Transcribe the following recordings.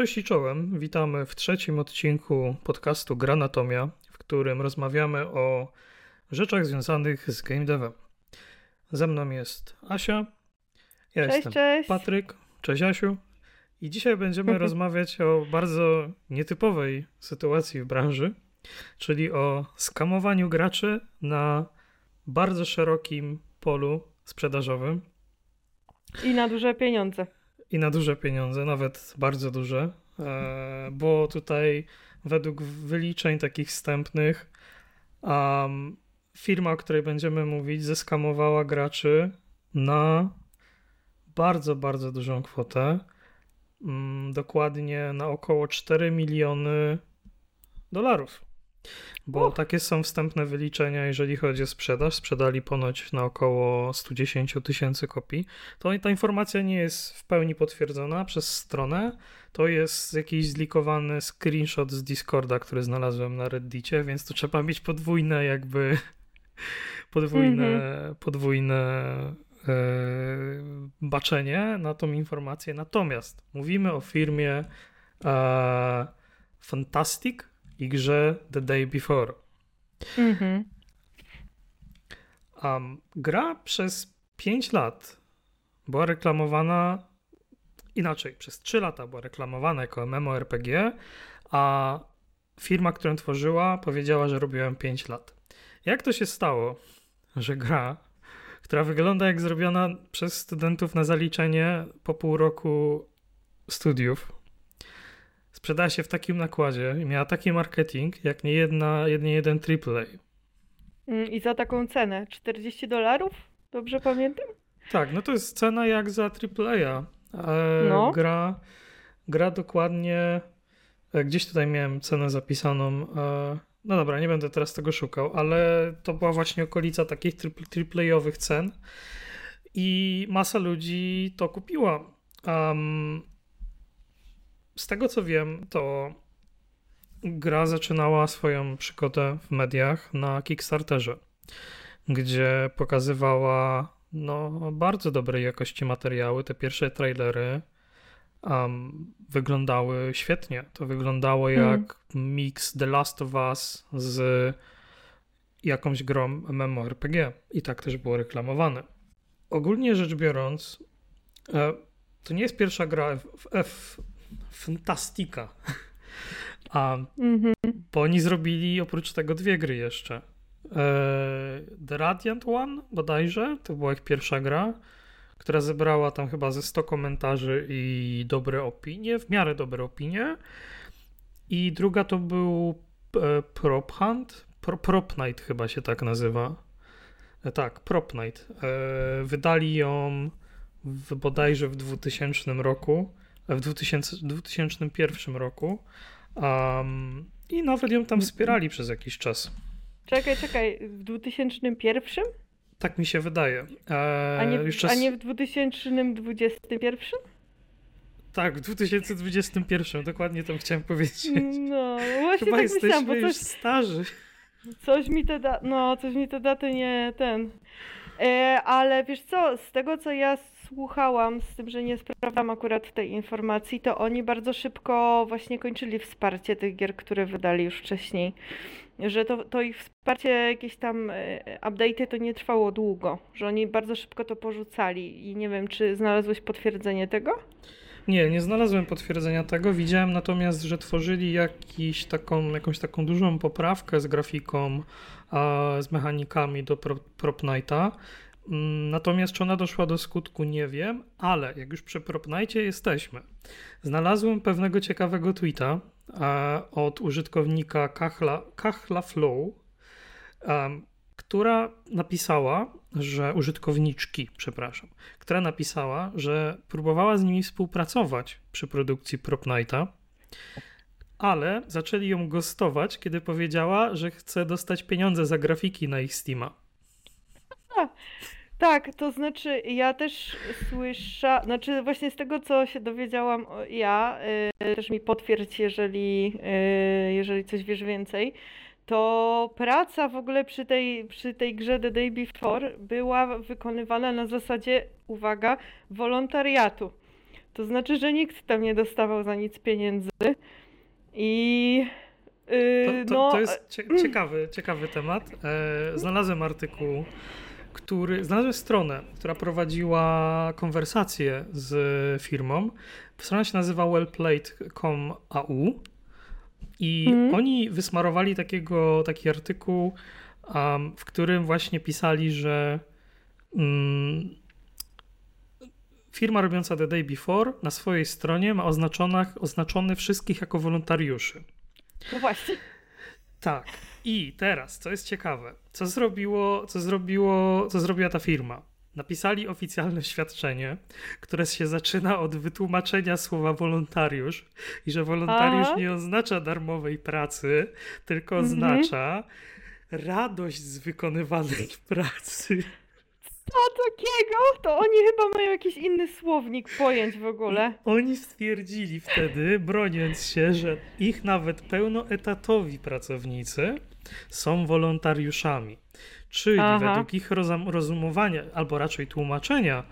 Cześć i czołem. Witamy w trzecim odcinku podcastu Granatomia, w którym rozmawiamy o rzeczach związanych z game devem. Ze mną jest Asia. Ja cześć, jestem cześć. Patryk. Cześć Asiu. I dzisiaj będziemy rozmawiać o bardzo nietypowej sytuacji w branży, czyli o skamowaniu graczy na bardzo szerokim polu sprzedażowym. I na duże pieniądze. I na duże pieniądze, nawet bardzo duże, e, bo tutaj według wyliczeń takich wstępnych firma, o której będziemy mówić, zeskamowała graczy na bardzo, bardzo dużą kwotę. Um, dokładnie na około 4 miliony dolarów. Bo takie są wstępne wyliczenia, jeżeli chodzi o sprzedaż. Sprzedali ponoć na około 110 tysięcy kopii. To ta informacja nie jest w pełni potwierdzona przez stronę. To jest jakiś zlikowany screenshot z Discorda, który znalazłem na Reddicie, więc to trzeba mieć podwójne jakby podwójne, Mhm. podwójne e, baczenie na tą informację. Natomiast mówimy o firmie e, Fantastic i grze The Day Before. Mhm. Um, gra przez 5 lat była reklamowana inaczej, przez 3 lata była reklamowana jako MMORPG, a firma, którą tworzyła, powiedziała, że robiłem 5 lat. Jak to się stało, że gra, która wygląda jak zrobiona przez studentów na zaliczenie po pół roku studiów, sprzedała się w takim nakładzie i miała taki marketing, jak nie, jedna, nie jeden AAA. Mm, I za taką cenę 40 dolarów? Dobrze pamiętam? Tak, no to jest cena jak za AAA. E, No. Gra, gra dokładnie. e, Gdzieś tutaj miałem cenę zapisaną. E, no dobra, nie będę teraz tego szukał, ale to była właśnie okolica takich AAA-owych cen i masa ludzi to kupiła. Um, z tego co wiem, to gra zaczynała swoją przygodę w mediach na Kickstarterze, gdzie pokazywała no, bardzo dobrej jakości materiały. Te pierwsze trailery um, wyglądały świetnie. To wyglądało jak Mm. mix The Last of Us z jakąś grą MMORPG. I tak też było reklamowane. Ogólnie rzecz biorąc, e, to nie jest pierwsza gra F, F, Fantastica. A Mhm. bo oni zrobili oprócz tego dwie gry jeszcze. E, The Radiant One bodajże, to była ich pierwsza gra, która zebrała tam chyba ze 100 komentarzy i dobre opinie, w miarę dobre opinie. I druga to był e, Prop Hunt, Pro, Prop Night chyba się tak nazywa. E, tak, Prop Night. Wydali ją w, bodajże w 2000 roku, w 2000, 2001 roku. Um, I nawet ją tam wspierali przez jakiś czas. Czekaj, czekaj, w 2001? Tak mi się wydaje. E, A nie, w- jeszcze a nie w 2021? Tak, w 2021, dokładnie to chciałem powiedzieć. No, właśnie Chyba tak jesteśmy myślałam, coś, starzy. coś mi te da- no, coś mi te daty nie ten. E, ale wiesz co, z tego co ja słuchałam, z tym, że nie sprawdzam akurat tej informacji, to oni bardzo szybko właśnie kończyli wsparcie tych gier, które wydali już wcześniej. Że to, to ich wsparcie, jakieś tam e, update'y to nie trwało długo, że oni bardzo szybko to porzucali i nie wiem, czy znalazłeś potwierdzenie tego? Nie, nie znalazłem potwierdzenia tego. Widziałem natomiast, że tworzyli jakiś taką, jakąś taką dużą poprawkę z grafiką, z mechanikami do Pro, Prop Nighta. Mm, Natomiast czy ona doszła do skutku, nie wiem, ale jak już Nightie jesteśmy, znalazłem pewnego ciekawego tweeta e, od użytkownika Kachla, Kachla Flow, em, która napisała, że użytkowniczki, przepraszam, która napisała, że próbowała z nimi współpracować przy produkcji Prop Nighta, ale zaczęli ją gostować, kiedy powiedziała, że chce dostać pieniądze za grafiki na ich Steama. Tak, to znaczy ja też słyszałam, znaczy właśnie z tego co się dowiedziałam ja, y, też mi potwierdź, jeżeli, y, jeżeli coś wiesz więcej, to praca w ogóle przy tej, przy tej grze The Day Before była wykonywana na zasadzie, uwaga, wolontariatu. to znaczy, że nikt tam nie dostawał za nic pieniędzy. I yy, To, to, no, to jest cie, ciekawy, ciekawy temat. E, znalazłem artykuł, który. Znalazłem stronę, która prowadziła konwersację z firmą. Strona się nazywa wellplayed.com.au i Mhm. oni wysmarowali takiego, taki artykuł, um, w którym właśnie pisali, że mm, firma robiąca The Day Before na swojej stronie ma oznaczony wszystkich jako wolontariuszy. no właśnie. Tak. I teraz, co jest ciekawe, co zrobiło, co zrobiło, co zrobiła ta firma? Napisali oficjalne oświadczenie, które się zaczyna od wytłumaczenia słowa wolontariusz i że wolontariusz Aha. nie oznacza darmowej pracy, tylko Mhm. oznacza radość z wykonywanej pracy. Co takiego? To oni chyba mają jakiś inny słownik pojęć w ogóle. Oni stwierdzili wtedy, broniąc się, że ich nawet pełnoetatowi pracownicy są wolontariuszami. Czyli Aha. według ich rozum- rozumowania, albo raczej tłumaczenia,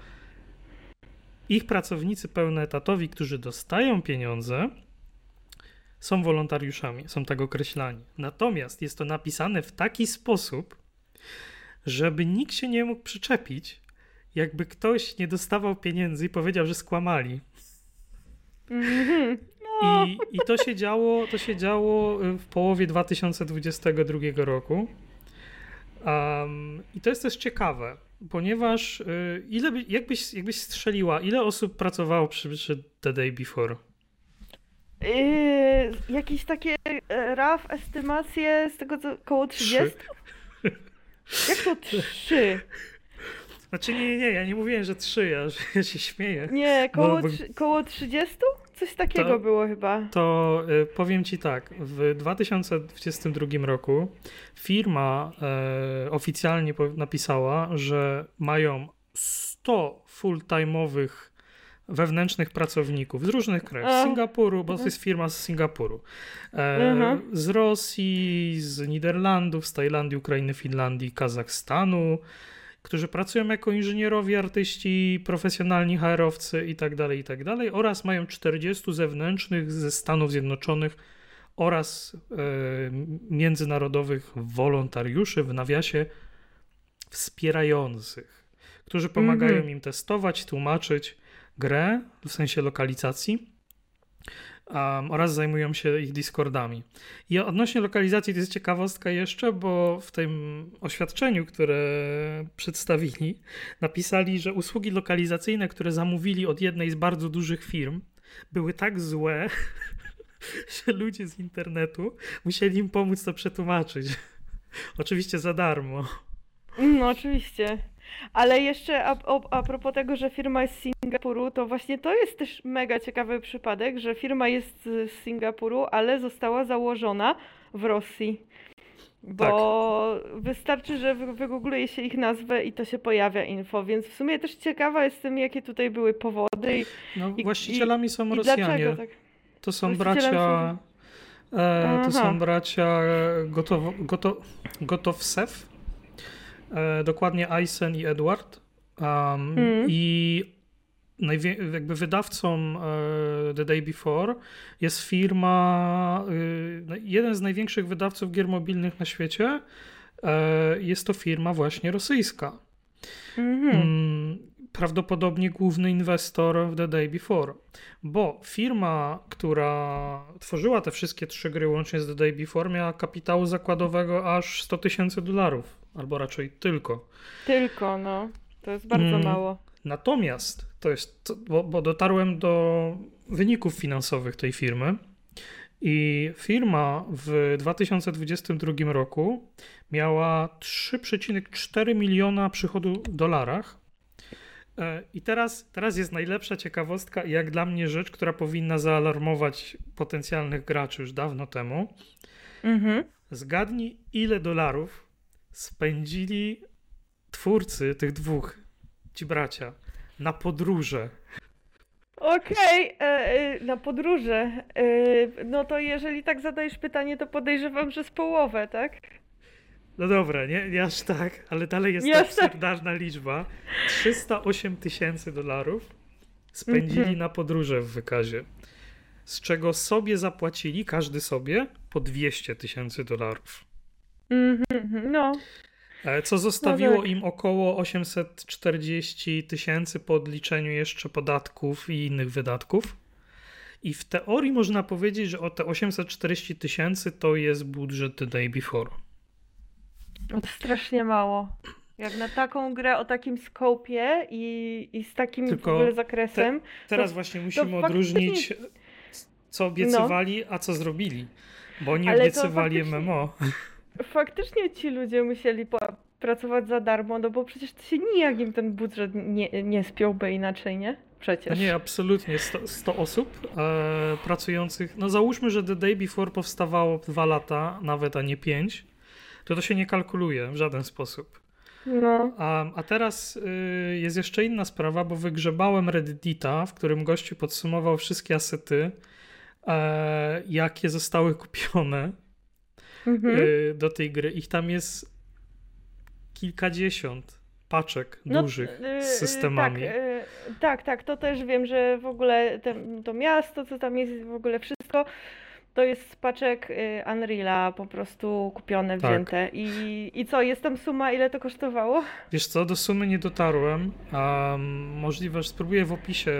ich pracownicy pełnoetatowi, którzy dostają pieniądze, są wolontariuszami, są tak określani. Natomiast jest to napisane w taki sposób, żeby nikt się nie mógł przyczepić, jakby ktoś nie dostawał pieniędzy i powiedział, że skłamali. Mhm. No, I, I to się działo, to się działo y, w połowie 2022 roku. Um, I to jest też ciekawe, ponieważ y, ile, by- jakbyś, jakbyś strzeliła, ile osób pracowało przy, przy The Day Before? Yy, jakieś takie e, raf estymacje z tego co koło 30? Jak to 3? Znaczy nie, nie, ja nie mówiłem, że trzy, ja, że ja się śmieję. Nie, koło, bo- trzy- koło 30? Coś takiego To- było chyba. To y, powiem ci tak, w 2022 roku firma e, oficjalnie napisała, że mają 100 full-time'owych wewnętrznych pracowników z różnych krajów. Z. Singapuru, bo to jest firma z Singapuru. E, Mhm. z Rosji, z Niderlandów, z Tajlandii, Ukrainy, Finlandii, Kazachstanu, którzy pracują jako inżynierowie, artyści, profesjonalni HR-owcy i tak dalej, i tak oraz mają 40 zewnętrznych ze Stanów Zjednoczonych oraz e, międzynarodowych wolontariuszy w nawiasie wspierających, którzy pomagają Mhm. im testować, tłumaczyć grę w sensie lokalizacji um, oraz zajmują się ich Discordami. I odnośnie lokalizacji to jest ciekawostka jeszcze, bo w tym oświadczeniu, które przedstawili, napisali, że usługi lokalizacyjne, które zamówili od jednej z bardzo dużych firm, były tak złe, że ludzie z internetu musieli im pomóc to przetłumaczyć. Oczywiście za darmo. No oczywiście. Ale jeszcze a, a, a propos tego, że firma jest z Singapuru, to właśnie to jest też mega ciekawy przypadek, że firma jest z Singapuru, ale została założona w Rosji. Bo wystarczy, że wy- wygoogluje się ich nazwę i to się pojawia info, więc w sumie też ciekawa jestem, jakie tutaj były powody i, No, I- właścicielami są i Rosjanie. dlaczego tak. To są bracia. E, to są bracia Gotow, Goto, Gotowsew. E, dokładnie Aysen i Edward. Um, Mhm. I najwie- jakby wydawcą e, The Day Before jest firma, y, no, jeden z największych wydawców gier mobilnych na świecie. E, jest to firma właśnie rosyjska. Mhm. Mm, prawdopodobnie główny inwestor w The Day Before, bo firma, która tworzyła te wszystkie trzy gry łącznie z The Day Before, miała kapitału zakładowego aż 100 tysięcy dolarów, albo raczej tylko. Tylko, no. To jest bardzo Mm. mało. Natomiast to jest, bo, bo dotarłem do wyników finansowych tej firmy i firma w 2022 roku miała 3,4 miliona przychodu w dolarach. E, I teraz, teraz jest najlepsza ciekawostka jak dla mnie rzecz, która powinna zaalarmować potencjalnych graczy już dawno temu. Mhm. Zgadnij, ile dolarów spędzili twórcy tych dwóch, ci bracia, na podróże. Okej, e, e, na podróże. E, no to jeżeli tak zadajesz pytanie, to podejrzewam, że z połowę, tak? No dobra, nie, nie aż tak, ale dalej jest Nie to tak. absurdalna liczba. 308 tysięcy dolarów spędzili Mhm. na podróże w wykazie, z czego sobie zapłacili, każdy sobie, po 200 tysięcy dolarów. Mhm, no. E, Co zostawiło tak. im około 840 tysięcy po odliczeniu jeszcze podatków i innych wydatków. I w teorii można powiedzieć, że o te 840 tysięcy to jest budżet The Day Before. No to strasznie mało. Jak na taką grę o takim skopie i, i z takim Tylko w ogóle zakresem. Teraz To- właśnie musimy faktycznie- odróżnić, co obiecywali, a co zrobili. Bo oni Ale obiecywali faktycznie- MMO. Faktycznie ci ludzie musieli pracować za darmo, no bo przecież to się nijak im ten budżet nie, nie spiąłby inaczej, nie? Przecież. nie, absolutnie. 100, 100 osób e, pracujących. No załóżmy, że The Day Before powstawało dwa lata, nawet, a nie pięć. To to się nie kalkuluje w żaden sposób. No. A, a teraz y, jest jeszcze inna sprawa, bo wygrzebałem Reddita, w którym gościu podsumował wszystkie asety, e, jakie zostały kupione Mhm. y, do tej gry. Ich tam jest kilkadziesiąt paczek No, dużych y, y, z systemami. Tak, tak, tak, to też wiem, że w ogóle te, to miasto, co tam jest, w ogóle wszystko, to jest z paczek Unreala po prostu kupione, Tak. wzięte. I, I co, jest tam suma, ile to kosztowało? Wiesz co, do sumy nie dotarłem. a możliwe, że spróbuję w opisie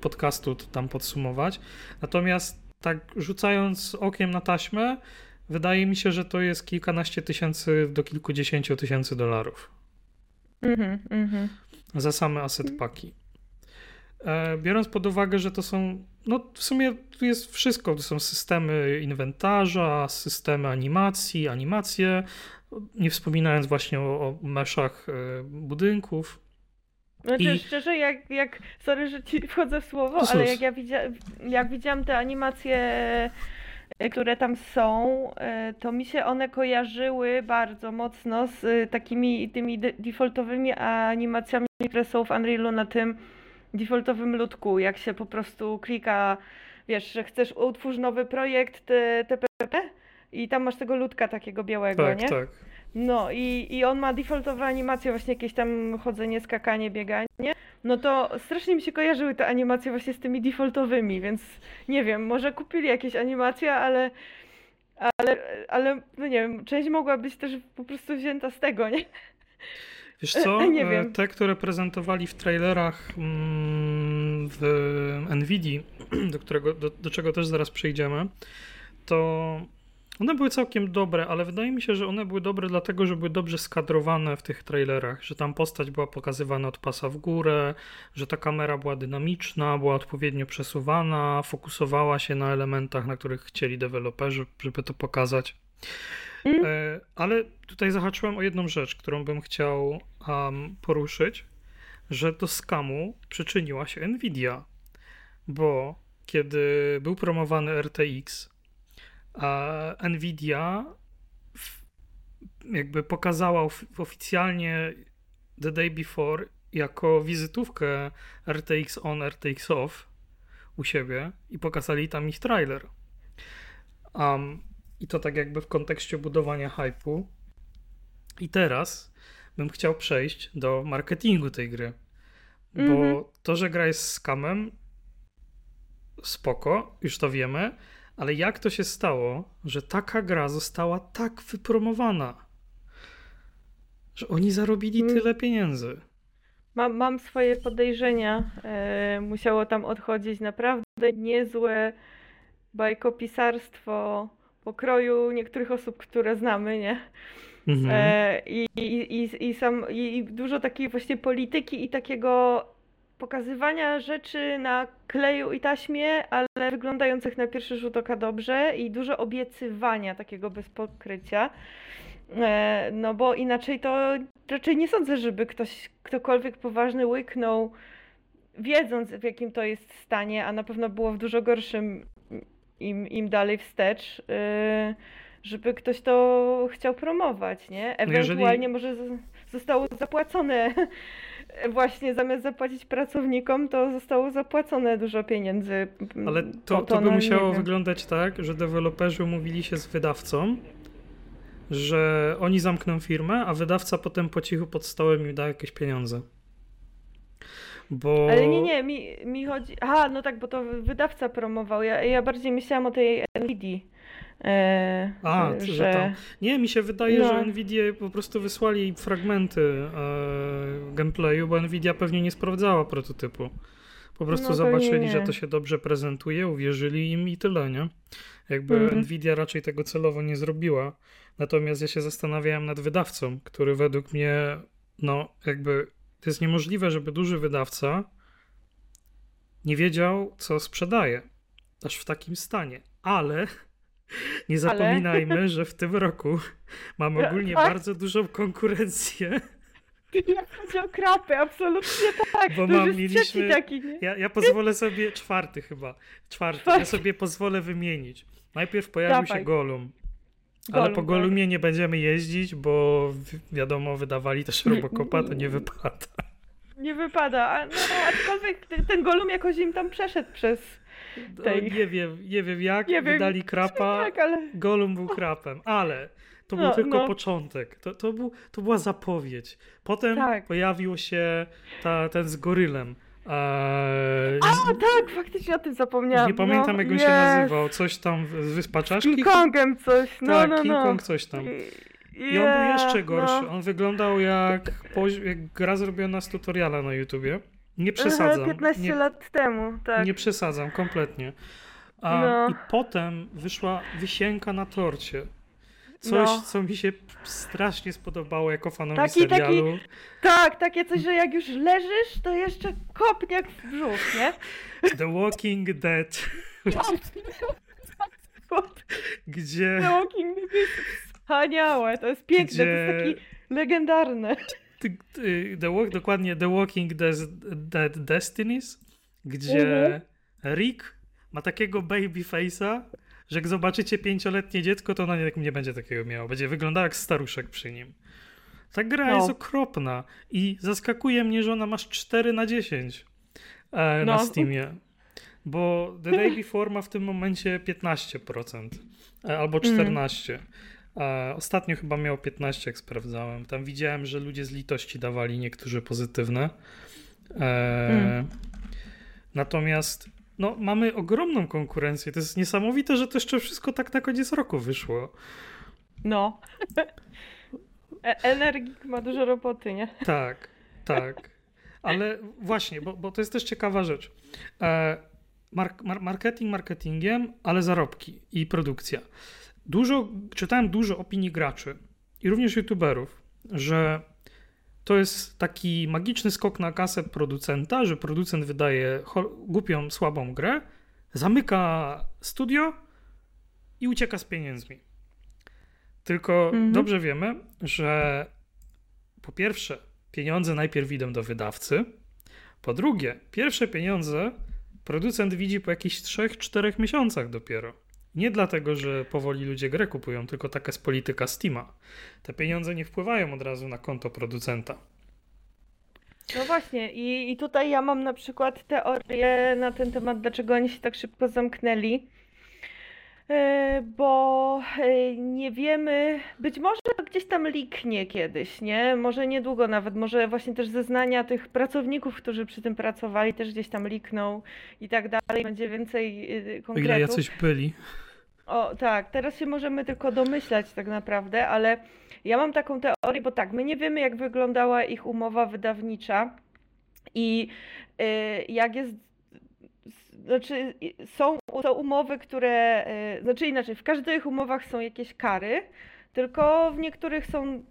podcastu to tam podsumować. Natomiast tak rzucając okiem na taśmę, wydaje mi się, że to jest kilkanaście tysięcy do kilkudziesięciu tysięcy dolarów Mhm, mhm. za same asset paki. E, Biorąc pod uwagę, że to są, no w sumie tu jest wszystko, to są systemy inwentarza, systemy animacji, animacje, nie wspominając właśnie o, o meszach e, budynków. Znaczy, I- szczerze, jak, jak, sorry, że ci wchodzę w słowo, Plus, ale jak ja widzia, jak widziałam te animacje, które tam są, e, to mi się one kojarzyły bardzo mocno z e, takimi tymi de- defaultowymi animacjami, które są w Unrealu na tym defaultowym ludku, jak się po prostu klika, wiesz, że chcesz utwórz nowy projekt TPP i tam masz tego ludka takiego białego, Tak, nie? tak. No i, i on ma defaultowe animacje, właśnie jakieś tam chodzenie, skakanie, bieganie. No to strasznie mi się kojarzyły te animacje właśnie z tymi defaultowymi, więc nie wiem, może kupili jakieś animacje, ale, ale, ale no nie wiem, część mogła być też po prostu wzięta z tego, nie? Wiesz co, Nie e, wiem. te, które prezentowali w trailerach mm, w NVIDII, do, którego, do, do czego też zaraz przejdziemy, to one były całkiem dobre, ale wydaje mi się, że one były dobre dlatego, że były dobrze skadrowane w tych trailerach, że tam postać była pokazywana od pasa w górę, że ta kamera była dynamiczna, była odpowiednio przesuwana, fokusowała się na elementach, na których chcieli deweloperzy, żeby to pokazać. Mm. E, Ale tutaj zahaczyłem o jedną rzecz, którą bym chciał um, poruszyć, że do skamu przyczyniła się Nvidia, bo kiedy był promowany RTX, Nvidia jakby pokazała of, oficjalnie The Day Before jako wizytówkę RTX on, RTX off u siebie i pokazali tam ich trailer. Um, I to tak jakby w kontekście budowania hype'u. I teraz bym chciał przejść do marketingu tej gry. Bo Mhm. to, że gra jest skamem, spoko, już to wiemy, ale jak to się stało, że taka gra została tak wypromowana, że oni zarobili Mm. tyle pieniędzy? Mam, mam swoje podejrzenia. E, musiało tam odchodzić naprawdę niezłe bajkopisarstwo pokroju niektórych osób, które znamy, nie? Mhm. E, i, i, i, i, sam, i, I dużo takiej właśnie polityki i takiego pokazywania rzeczy na kleju i taśmie, ale wyglądających na pierwszy rzut oka dobrze i dużo obiecywania takiego bez pokrycia. E, no bo inaczej to raczej nie sądzę, żeby ktoś, ktokolwiek poważny łyknął, wiedząc w jakim to jest stanie, a na pewno było w dużo gorszym im, im dalej wstecz, e, żeby ktoś to chciał promować, nie? No jeżeli- Ewentualnie może z- zostało zapłacone właśnie zamiast zapłacić pracownikom, to zostało zapłacone dużo pieniędzy. Ale po to, to by no, musiało wyglądać tak, że deweloperzy umówili się z wydawcą, że oni zamkną firmę, a wydawca potem po cichu pod stołem im da jakieś pieniądze. Bo... Ale nie, nie, mi, mi chodzi. Aha, no tak, bo to wydawca promował. Ja, ja bardziej myślałam o tej Nvidia. E, A, że... że tam. Nie, mi się wydaje, no. że Nvidia po prostu wysłali fragmenty e, gameplayu, bo Nvidia pewnie nie sprawdzała prototypu. Po prostu no, zobaczyli, że to się dobrze prezentuje, uwierzyli im i tyle, nie? Jakby mm. Nvidia raczej tego celowo nie zrobiła. Natomiast ja się zastanawiałem nad wydawcą, który według mnie, no jakby to jest niemożliwe, żeby duży wydawca nie wiedział, co sprzedaje. Aż w takim stanie. Ale nie zapominajmy, Ale... że w tym roku mamy ogólnie tak? bardzo dużą konkurencję. Jak chodzi o krapy, absolutnie tak. Bo mam, mieliśmy, taki, nie? Ja, ja pozwolę sobie, czwarty chyba, czwarty, czwarty. ja sobie pozwolę wymienić. Najpierw pojawił Dawaj. się Golum. Ale po Golumie tak. nie będziemy jeździć, bo wiadomo, wydawali też Robocopa, to nie wypada. Nie wypada, no aczkolwiek ten Golum jakoś im tam przeszedł przez tej... Nie wiem, nie wiem jak, nie wydali wiem, krapa, jak, ale... Golum był krapem, ale to był no, tylko no. początek, to, to, był, to była zapowiedź. Potem tak. pojawił się ta, ten z gorylem. Eee, A, tak, faktycznie o tym zapomniałam. Nie pamiętam, no, jak on się nazywał. Coś tam z Wyspa Czaszki? King Kongem coś. No, tak, no, King no. Kong coś tam. I on był jeszcze gorszy. No. On wyglądał jak, jak gra zrobiona z tutoriala na YouTubie. Nie przesadzam. 15 nie, lat temu, tak. Nie przesadzam, kompletnie. A, no. I potem wyszła wisienka na torcie. Coś, no. co mi się strasznie spodobało jako fanowi taki, serialu. Taki, tak, takie coś, że jak już leżysz, to jeszcze kopniak w brzuch, nie? The Walking Dead. Gdzie... The Walking Dead jest wspaniałe, to jest piękne, Gdzie... to jest taki legendarne. The walk, dokładnie The Walking Dead Destinies, gdzie mhm. Rick ma takiego baby face'a, że jak zobaczycie pięcioletnie dziecko, to ona nie, nie będzie takiego miało. Będzie wyglądał jak staruszek przy nim. Ta gra no. jest okropna i zaskakuje mnie, że ona masz 4 na 10 e, no. na Steamie. Bo The Day Before ma w tym momencie 15% e, albo 14%. Mm. Ostatnio chyba miał 15, jak sprawdzałem. Tam widziałem, że ludzie z litości dawali niektórzy pozytywne. E, mm. Natomiast no, mamy ogromną konkurencję. To jest niesamowite, że to jeszcze wszystko tak na koniec roku wyszło. No. E Energik ma dużo roboty, nie? Tak, tak. Ale właśnie, bo, bo to jest też ciekawa rzecz. E, mark, marketing marketingiem, ale zarobki i produkcja. Dużo, czytałem dużo opinii graczy i również youtuberów, że to jest taki magiczny skok na kasę producenta, że producent wydaje głupią, słabą grę, zamyka studio i ucieka z pieniędzmi. Tylko mhm. dobrze wiemy, że po pierwsze, pieniądze najpierw idą do wydawcy. Po drugie, pierwsze pieniądze producent widzi po jakichś 3-4 miesiącach dopiero. Nie dlatego, że powoli ludzie grę kupują, tylko taka jest polityka Steama. Te pieniądze nie wpływają od razu na konto producenta. No właśnie, i, i tutaj ja mam na przykład teorię na ten temat, dlaczego oni się tak szybko zamknęli. E, bo e, nie wiemy, być może gdzieś tam liknie kiedyś, nie? Może niedługo nawet, może właśnie też zeznania tych pracowników, którzy przy tym pracowali, też gdzieś tam likną i tak dalej. Będzie więcej konkretów. O ile jacyś byli. O tak, teraz się możemy tylko domyślać tak naprawdę, ale ja mam taką teorię, bo tak, my nie wiemy jak wyglądała ich umowa wydawnicza i y, jak jest znaczy są, są umowy, które, y, znaczy inaczej, w każdych umowach są jakieś kary, tylko w niektórych są,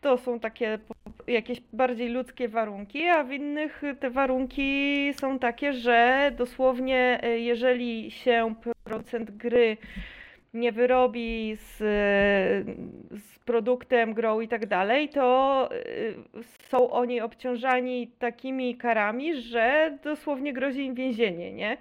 to są takie jakieś bardziej ludzkie warunki, a w innych te warunki są takie, że dosłownie y, jeżeli się producent gry nie wyrobi z, z produktem, grą i tak dalej, to y, są oni obciążani takimi karami, że dosłownie grozi im więzienie, nie?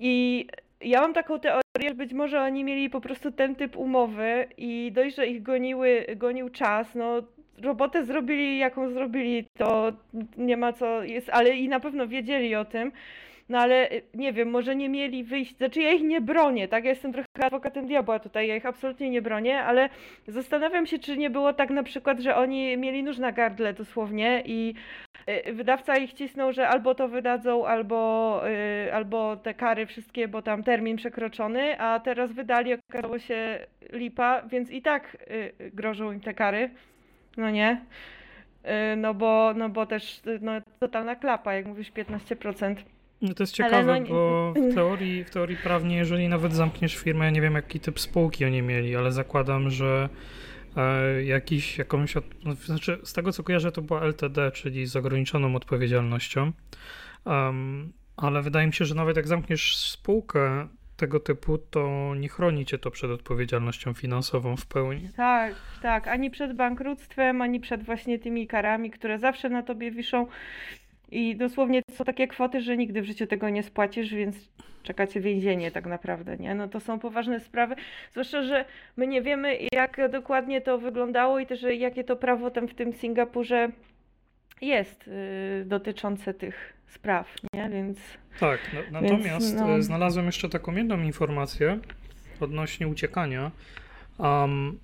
I ja mam taką teorię, że być może oni mieli po prostu ten typ umowy i dość, że ich goniły, gonił czas, no robotę zrobili jaką zrobili, to nie ma co, jest, ale i na pewno wiedzieli o tym, No ale y, nie wiem, może nie mieli wyjść, znaczy ja ich nie bronię, tak? Ja jestem trochę adwokatem diabła tutaj, ja ich absolutnie nie bronię, ale zastanawiam się, czy nie było tak na przykład, że oni mieli nóż na gardle dosłownie i y, wydawca ich cisnął, że albo to wydadzą, albo, y, albo te kary wszystkie, bo tam termin przekroczony, a teraz wydali, okazało się lipa, więc i tak grożą im te kary, no nie? No bo, no bo też no, totalna klapa, jak mówisz 15%. No to jest ciekawe, no bo w teorii, w teorii prawnie, jeżeli nawet zamkniesz firmę, ja nie wiem jaki typ spółki oni mieli, ale zakładam, że e, jakiś, jakąś, od, no, znaczy z tego co kojarzę to była LTD, czyli z ograniczoną odpowiedzialnością, Em, ale wydaje mi się, że nawet jak zamkniesz spółkę tego typu, to nie chroni cię to przed odpowiedzialnością finansową w pełni. Tak, tak, ani przed bankructwem, ani przed właśnie tymi karami, które zawsze na tobie wiszą. I dosłownie to są takie kwoty, że nigdy w życiu tego nie spłacisz, więc czekacie więzienie tak naprawdę, nie? No to są poważne sprawy, zwłaszcza, że my nie wiemy jak dokładnie to wyglądało i też jakie to prawo tam w tym Singapurze jest y, dotyczące tych spraw, nie? Więc Tak, Więc, natomiast no. e, znalazłem jeszcze taką jedną informację odnośnie uciekania. Um,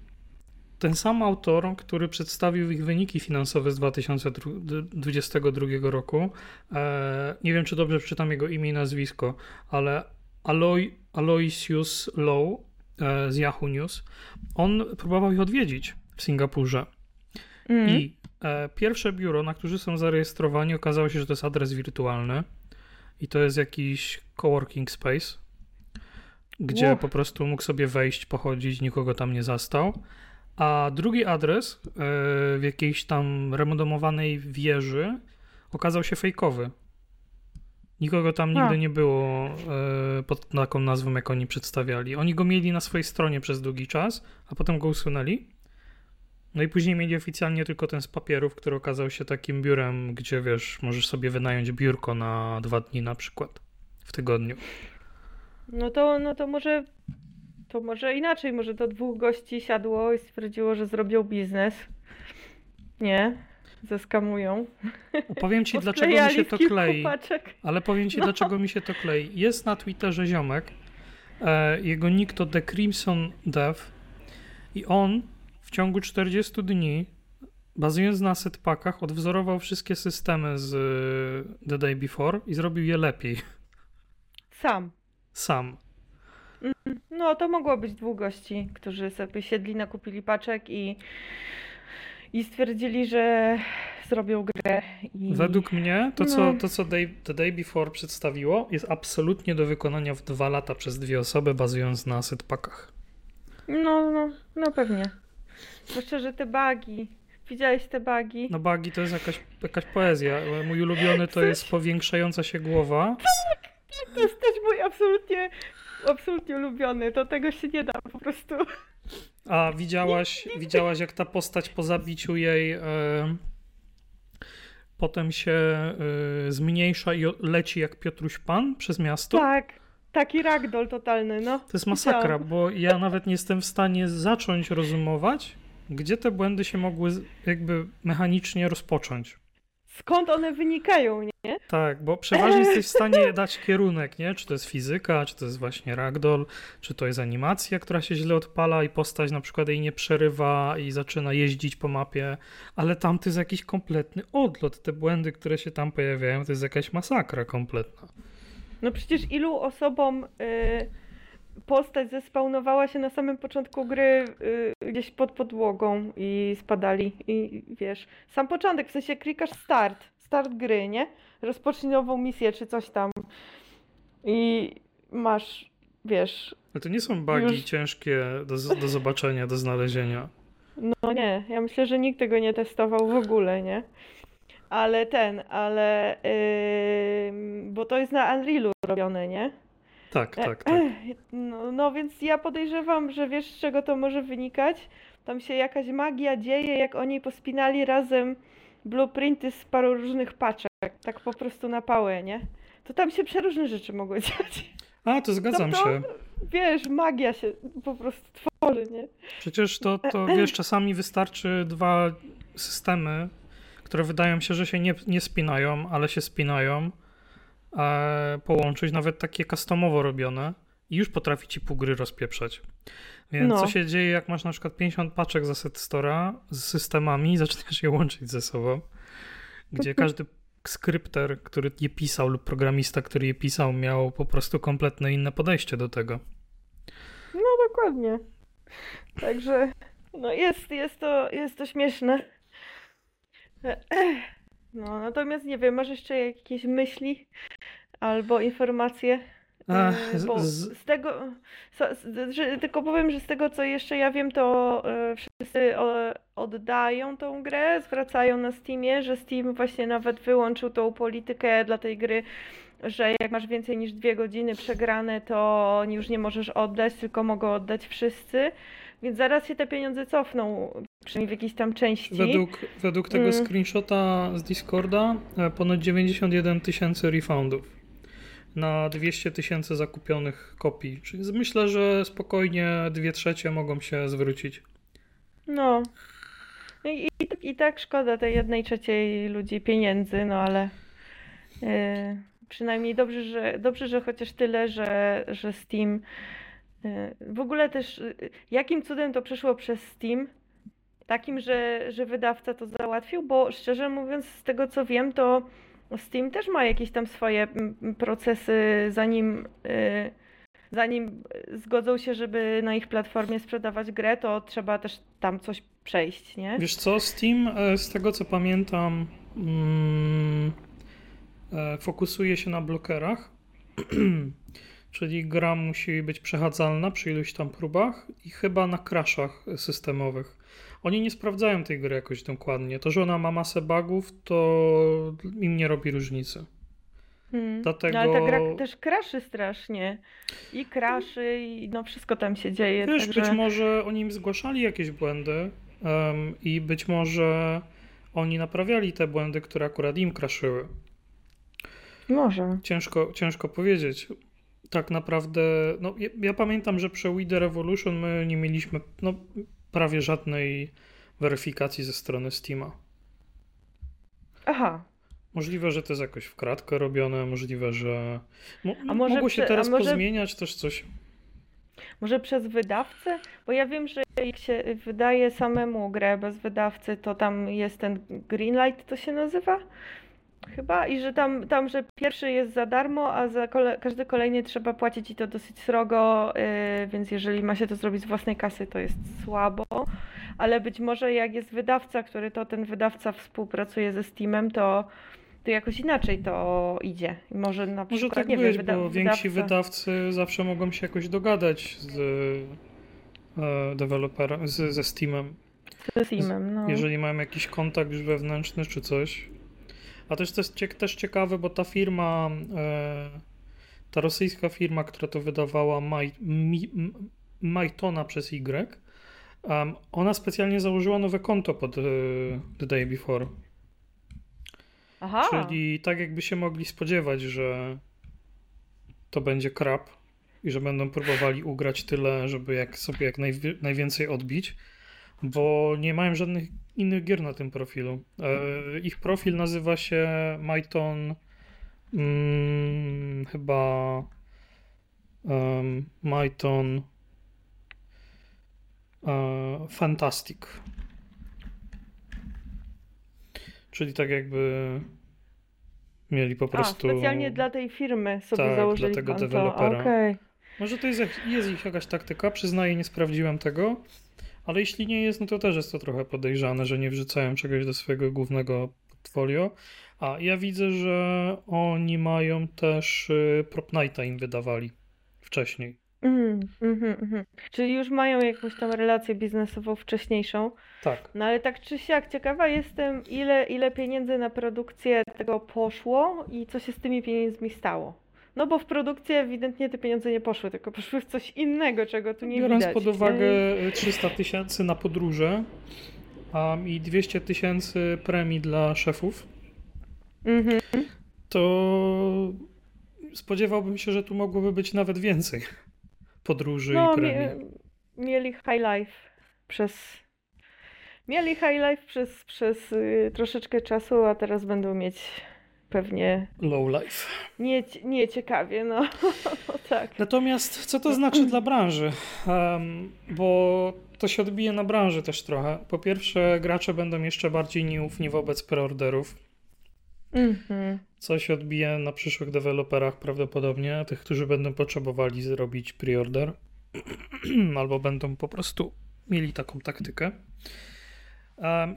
ten sam autor, który przedstawił ich wyniki finansowe z 2022 roku, e, nie wiem czy dobrze przeczytam jego imię i nazwisko, ale Aloy, Aloysius Low e, z Yahoo News, on próbował ich odwiedzić w Singapurze. mm, I e, pierwsze biuro, na którzy są zarejestrowani, okazało się, że to jest adres wirtualny i to jest jakiś coworking space, gdzie Ło. po prostu mógł sobie wejść, pochodzić, nikogo tam nie zastał. A drugi adres e, w jakiejś tam remodelowanej wieży okazał się fejkowy. Nikogo tam A. nigdy nie było e, pod taką nazwą, jak oni przedstawiali. Oni go mieli na swojej stronie przez długi czas, a potem go usunęli. No i później mieli oficjalnie tylko ten z papierów, który okazał się takim biurem, gdzie wiesz, możesz sobie wynająć biurko na dwa dni na przykład w tygodniu. no to, no to może, to może inaczej, może to dwóch gości siadło i stwierdziło, że zrobią biznes. Nie, zeskamują. Opowiem ci, dlaczego mi się to klei. paczek. Ale powiem ci, No. dlaczego mi się to klei. Jest na Twitterze ziomek, e, jego nick to The Crimson Dev i on w ciągu 40 dni, bazując na setpackach, odwzorował wszystkie systemy z e, The Day Before i zrobił je lepiej. Sam. Sam. No, to mogło być dwóch gości, którzy sobie siedli, nakupili paczek i, i stwierdzili, że zrobią grę. I... Według mnie to, co, No. to, co day, The Day Before przedstawiło, jest absolutnie do wykonania w dwa lata przez dwie osoby, bazując na setpackach. No, no, no pewnie. Zwłaszcza, że te bugi. Widziałeś te bugi? No bugi to jest jakaś, jakaś poezja. Mój ulubiony to jest powiększająca się głowa. To jest też mój absolutnie, absolutnie ulubiony. Do tego się nie da po prostu. A widziałaś, widziałaś jak ta postać po zabiciu jej e, potem się e, zmniejsza i leci jak Piotruś Pan przez miasto? Tak, taki ragdoll totalny, no. To jest masakra, Widziałam. bo ja nawet nie jestem w stanie zacząć rozumować, gdzie te błędy się mogły jakby mechanicznie rozpocząć. Skąd one wynikają, nie? Tak, bo przeważnie jesteś w stanie dać kierunek, nie? Czy to jest fizyka, czy to jest właśnie ragdoll, czy to jest animacja, która się źle odpala i postać na przykład jej nie przerywa i zaczyna jeździć po mapie, ale tam to jest jakiś kompletny odlot. Te błędy, które się tam pojawiają, to jest jakaś masakra kompletna. No przecież ilu osobom y, postać zespawnowała się na samym początku gry y, gdzieś pod podłogą i spadali. I wiesz, sam początek, w sensie klikasz start, start gry, nie? Rozpocznij nową misję czy coś tam. I masz, wiesz, Ale to nie są bugi Już- ciężkie do, do zobaczenia, do znalezienia. no nie, ja myślę, że nikt tego nie testował w ogóle, nie? Ale ten, ale ym, bo to jest na Unrealu robione, nie? Tak, E, tak, tak. No, no więc ja podejrzewam, że wiesz z czego to może wynikać? Tam się jakaś magia dzieje, jak oni pospinali razem blueprinty z paru różnych paczek, tak po prostu na pałę, nie? To tam się przeróżne rzeczy mogły dziać. A, to zgadzam No to- się. Wiesz, magia się po prostu tworzy, nie? Przecież to, to wiesz, czasami wystarczy dwa systemy, które wydają się, że się nie, nie spinają, ale się spinają. E, połączyć, nawet takie customowo robione i już potrafi ci pół gry rozpieprzać. Więc No. co się dzieje, jak masz na przykład 50 paczek z Asset Store'a z systemami i zaczynasz je łączyć ze sobą, gdzie każdy skrypter, który je pisał lub programista, który je pisał, miał po prostu kompletne inne podejście do tego. No dokładnie. Także no jest, jest to, jest to śmieszne. No, natomiast nie wiem, masz jeszcze jakieś myśli albo informacje? Ech, E, z- z- z tego, że, tylko powiem, że z tego co jeszcze ja wiem, to e, wszyscy oddają tą grę, zwracają na Steamie, że Steam właśnie nawet wyłączył tą politykę dla tej gry, że jak masz więcej niż dwie godziny przegrane, to już nie możesz oddać, tylko mogą oddać wszyscy. Więc zaraz się te pieniądze cofną, przynajmniej w jakiejś tam części. Według, według tego Mm. screenshota z Discorda e, ponad 91 tysięcy refundów na 200 tysięcy zakupionych kopii. Czyli myślę, że spokojnie dwie trzecie mogą się zwrócić. No. I, i, I tak szkoda tej jednej trzeciej ludzi pieniędzy, no ale e, przynajmniej dobrze, że dobrze, że chociaż tyle, że, że Steam e, w ogóle też e, jakim cudem to przeszło przez Steam? Takim, że, że wydawca to załatwił, bo szczerze mówiąc, z tego co wiem, to Steam też ma jakieś tam swoje procesy, zanim e, zanim zgodzą się, żeby na ich platformie sprzedawać grę, to trzeba też tam coś przejść, nie? Wiesz co, Steam, e, z tego co pamiętam, mm, e, fokusuje się na blokerach, czyli gra musi być przechadzalna przy iluś tam próbach i chyba na crashach systemowych. Oni nie sprawdzają tej gry jakoś dokładnie. To, że ona ma masę bugów, to im nie robi różnicy. Hmm. Dlatego- No ale ta gra też kraszy strasznie. I kraszy, i no wszystko tam się dzieje, Wiesz, także... być może oni im zgłaszali jakieś błędy em, i być może oni naprawiali te błędy, które akurat im crashyły. Może. Ciężko, ciężko powiedzieć. Tak naprawdę, no ja, ja pamiętam, że przy We The Revolution my nie mieliśmy no, prawie żadnej weryfikacji ze strony Steama. Aha. Możliwe, że to jest jakoś w kratkę robione, możliwe, że mo, A może mogło się teraz może- pozmieniać też coś. Może przez wydawcę? Bo ja wiem, że jak się wydaje samemu grę bez wydawcy, to tam jest ten Greenlight, to się nazywa? Chyba. I że tam, tam że pierwszy jest za darmo, a za kole każdy kolejny trzeba płacić i to dosyć srogo, yy, więc jeżeli ma się to zrobić z własnej kasy, to jest słabo. Ale być może jak jest wydawca, który to ten wydawca współpracuje ze Steamem, to, to jakoś inaczej to idzie. Może na Może przykład, tak nie być, wiem, bo więksi wydawca- wydawcy zawsze mogą się jakoś dogadać z e, deweloperem, z, ze Steamem. ze Steamem, no. jeżeli mają jakiś kontakt już wewnętrzny czy coś. A też to jest też ciekawe, bo ta firma, e, ta rosyjska firma, która to wydawała, Maj, Mi, Majtona przez Y, ona specjalnie założyła nowe konto pod e, The Day Before. Aha. Czyli tak jakby się mogli spodziewać, że to będzie krap i że będą próbowali ugrać tyle, żeby jak sobie jak najwi- najwięcej odbić, bo nie mają żadnych innych gier na tym profilu. E, ich profil nazywa się Myton mm, chyba um, Myton e, Fantastic. Czyli tak jakby mieli po A, prostu. specjalnie dla tej firmy sobie Tak, założyli dla tego dewelopera. Okej. Może to jest, jest ich jakaś taktyka, przyznaję, nie sprawdziłem tego, ale jeśli nie jest, no to też jest to trochę podejrzane, że nie wrzucają czegoś do swojego głównego portfolio. A ja widzę, że oni mają też y, Prop Nighta im wydawali wcześniej. Mhm, mhm, mhm. Czyli już mają jakąś tam relację biznesową wcześniejszą. Tak. No ale tak czy siak, ciekawa jestem, ile, ile pieniędzy na produkcję tego poszło i co się z tymi pieniędzmi stało. No bo w produkcję ewidentnie te pieniądze nie poszły, tylko poszły w coś innego, czego tu nie Biorąc widać. pod nie? uwagę y, 300 tysięcy na podróże um, i 200 tysięcy premii dla szefów, Mhm. to spodziewałbym się, że tu mogłoby być nawet więcej podróży No, i premii. mie mieli high life przez... Mieli high life przez, przez y, troszeczkę czasu, a teraz będą mieć pewnie Low life. nie, nie ciekawie, no, tak. Natomiast co to znaczy dla branży? Um, bo to się odbije na branży też trochę. Po pierwsze, gracze będą jeszcze bardziej nieufni wobec preorderów. Mhm. Co się odbije na przyszłych deweloperach prawdopodobnie, tych, którzy będą potrzebowali zrobić preorder, albo będą po prostu mieli taką taktykę.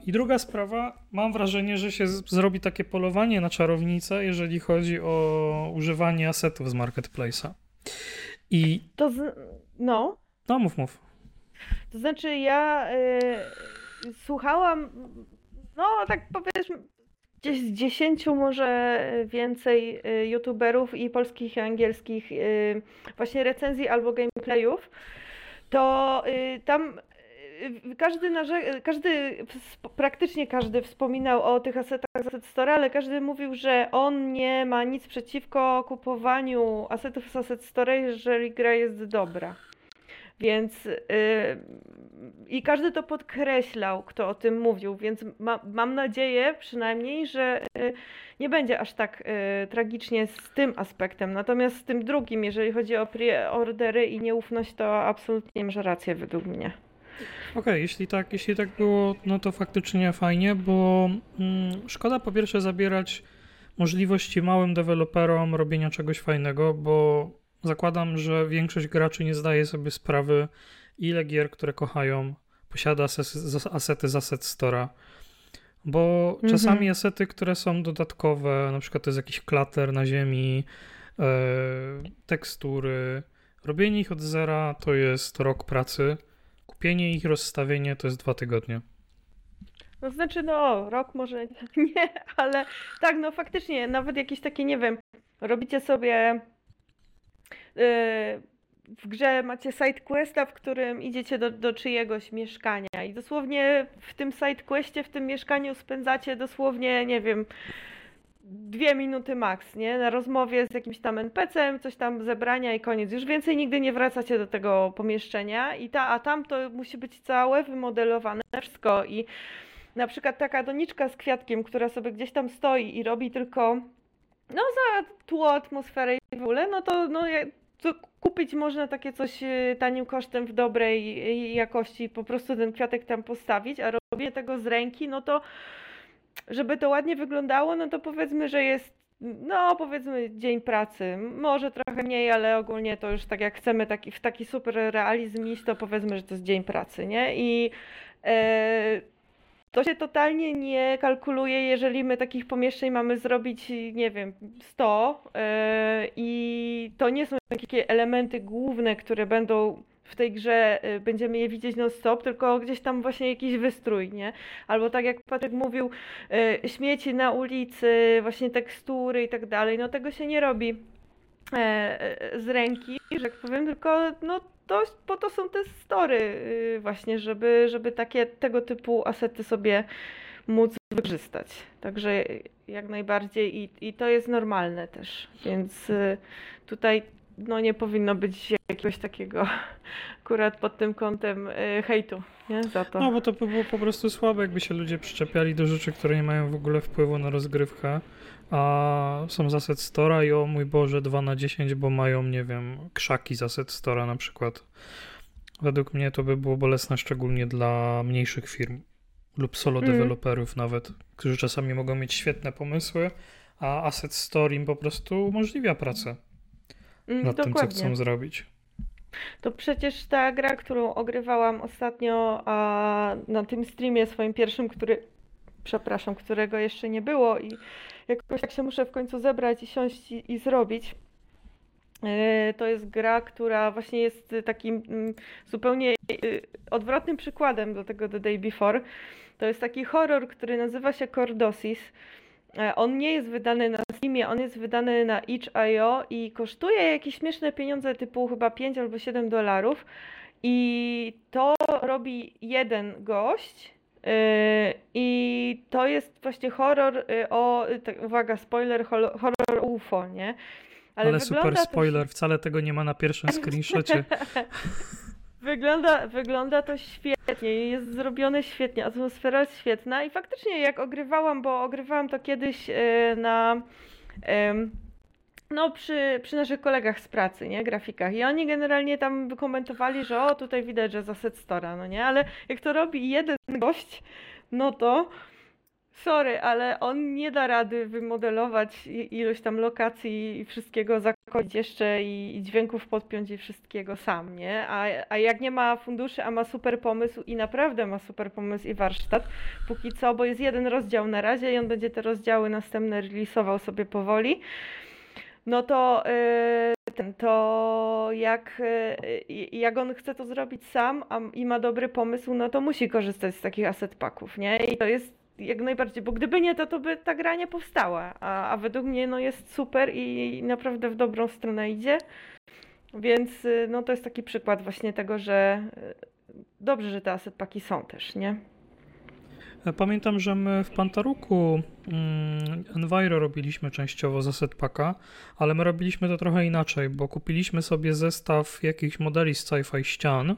I druga sprawa, mam wrażenie, że się zrobi takie polowanie na czarownicę, jeżeli chodzi o używanie asetów z marketplace'a. I To z... no, no, mów, mów. to znaczy ja y, słuchałam, no tak powiedzmy, gdzieś z dziesięciu może więcej y, youtuberów i polskich i angielskich y, właśnie recenzji albo gameplayów, to tam każdy, narze- każdy, praktycznie każdy wspominał o tych asetach z Asset Store, ale każdy mówił, że on nie ma nic przeciwko kupowaniu asetów z Asset Store, jeżeli gra jest dobra. Więc y, i każdy to podkreślał, kto o tym mówił, więc ma, mam nadzieję przynajmniej, że y, nie będzie aż tak y, tragicznie z tym aspektem. Natomiast z tym drugim, jeżeli chodzi o preordery i nieufność, to absolutnie masz rację według mnie. Okej, jeśli tak, jeśli tak było, no to faktycznie fajnie, bo mm, szkoda po pierwsze zabierać możliwości małym deweloperom robienia czegoś fajnego, bo zakładam, że większość graczy nie zdaje sobie sprawy, ile gier, które kochają, posiada asety z Asset Store'a. Bo Mhm. czasami asety, które są dodatkowe, na przykład to jest jakiś klater na ziemi, e, tekstury, robienie ich od zera to jest rok pracy. Kupienie ich, rozstawienie to jest dwa tygodnie. No znaczy, no, rok może nie, ale tak, no faktycznie, nawet jakieś takie, nie wiem, robicie sobie yy, w grze macie side questa, w którym idziecie do, do czyjegoś mieszkania i dosłownie w tym side questie, w tym mieszkaniu spędzacie dosłownie, nie wiem, dwie minuty max, nie? Na rozmowie z jakimś tam NPC-em, coś tam zebrania i koniec. Już więcej nigdy nie wracacie do tego pomieszczenia i ta, a tam to musi być całe wymodelowane wszystko i na przykład taka doniczka z kwiatkiem, która sobie gdzieś tam stoi i robi tylko no za tło, atmosferę i w ogóle, no to no, to kupić można takie coś y, tanim kosztem w dobrej y, jakości, po prostu ten kwiatek tam postawić, a robienie tego z ręki, no to żeby to ładnie wyglądało, no to powiedzmy, że jest no powiedzmy dzień pracy, może trochę mniej, ale ogólnie to już tak jak chcemy taki, w taki super realizm iść, to powiedzmy, że to jest dzień pracy, nie? I e, to się totalnie nie kalkuluje, jeżeli my takich pomieszczeń mamy zrobić, nie wiem, 100 e, i to nie są takie elementy główne, które będą w tej grze, e, będziemy je widzieć non-stop, tylko gdzieś tam właśnie jakiś wystrój, nie? Albo tak jak Patryk mówił, e, śmieci na ulicy, właśnie tekstury i tak dalej, no tego się nie robi e, e, z ręki, że tak powiem, tylko no to, po to są te story y, właśnie, żeby, żeby takie tego typu asety sobie móc wykorzystać. Także jak najbardziej i, i to jest normalne też, więc y, tutaj no nie powinno być jakiegoś takiego akurat pod tym kątem y, hejtu, nie? Za to. No bo to by było po prostu słabe, jakby się ludzie przyczepiali do rzeczy, które nie mają w ogóle wpływu na rozgrywkę, a są z Asset Store'a i o mój Boże 2 na 10, bo mają, nie wiem, krzaki z Asset Store'a na przykład. Według mnie to by było bolesne, szczególnie dla mniejszych firm lub solo Mm. deweloperów nawet, którzy czasami mogą mieć świetne pomysły, a Asset Store im po prostu umożliwia pracę Mm, nad tym, co dokładnie. chcą zrobić. To przecież ta gra, którą ogrywałam ostatnio a, na tym streamie swoim pierwszym, który, przepraszam, którego jeszcze nie było i jakoś tak się muszę w końcu zebrać i siąść i, i zrobić. E, To jest gra, która właśnie jest takim mm, zupełnie y, odwrotnym przykładem do tego The Day Before. To jest taki horror, który nazywa się Cordosis. E, On nie jest wydany na Steamie, on jest wydany na itch.io i kosztuje jakieś śmieszne pieniądze typu chyba 5 albo 7 dolarów. I to robi jeden gość. yy, I to jest właśnie horror yy, o, tak, uwaga, spoiler, horror UFO, nie? Ale, wygląda super to- spoiler, wcale tego nie ma na pierwszym screenshocie. Wygląda, wygląda to świetnie, jest zrobione świetnie, atmosfera jest świetna i faktycznie jak ogrywałam, bo ogrywałam to kiedyś e, na no przy, przy naszych kolegach z pracy, nie, grafikach i oni generalnie tam wykomentowali, że o tutaj widać, że za stora, no nie, ale jak to robi jeden gość, no to Sorry, ale on nie da rady wymodelować ilość tam lokacji i wszystkiego zakończyć jeszcze i, i dźwięków podpiąć i wszystkiego sam, nie? A, a jak nie ma funduszy, a ma super pomysł i naprawdę ma super pomysł i warsztat, póki co, bo jest jeden rozdział na razie i on będzie te rozdziały następne releasował sobie powoli, no to, ten, to jak, yy, jak on chce to zrobić sam a, i ma dobry pomysł, no to musi korzystać z takich asset packów, nie? I to jest jak najbardziej, bo gdyby nie to, to by ta gra nie powstała, a, a według mnie no jest super i naprawdę w dobrą stronę idzie, więc y, no to jest taki przykład właśnie tego, że y, dobrze, że te asset paki są też, nie? Pamiętam, że my w Pantaruku mm, Enviro robiliśmy częściowo za setpacka, ale my robiliśmy to trochę inaczej, bo kupiliśmy sobie zestaw jakichś modeli z sci-fi ścian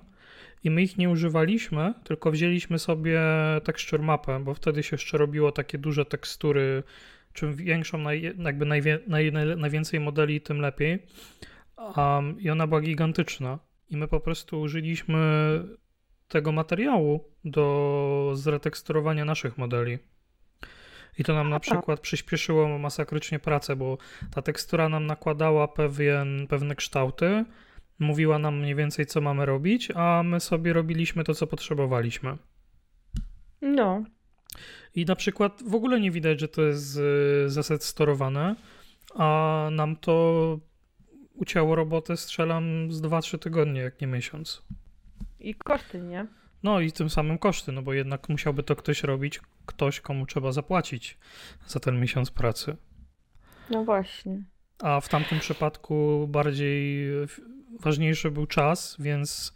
i my ich nie używaliśmy, tylko wzięliśmy sobie texture mapę, bo wtedy się jeszcze robiło takie duże tekstury, czym większą, jakby najwie, naj, naj, najwięcej modeli, tym lepiej. Um, I ona była gigantyczna. I my po prostu użyliśmy tego materiału do zreteksturowania naszych modeli. I to nam na przykład przyspieszyło masakrycznie pracę, bo ta tekstura nam nakładała pewien, pewne kształty, mówiła nam mniej więcej, co mamy robić, a my sobie robiliśmy to, co potrzebowaliśmy. No, I na przykład w ogóle nie widać, że to jest y, zaset storowane, a nam to ucięło robotę, strzelam z 2-3 tygodnie, jak nie miesiąc. i koszty, nie? No i tym samym koszty, no bo jednak musiałby to ktoś robić, ktoś, komu trzeba zapłacić za ten miesiąc pracy. No właśnie. A w tamtym przypadku bardziej w- ważniejszy był czas, więc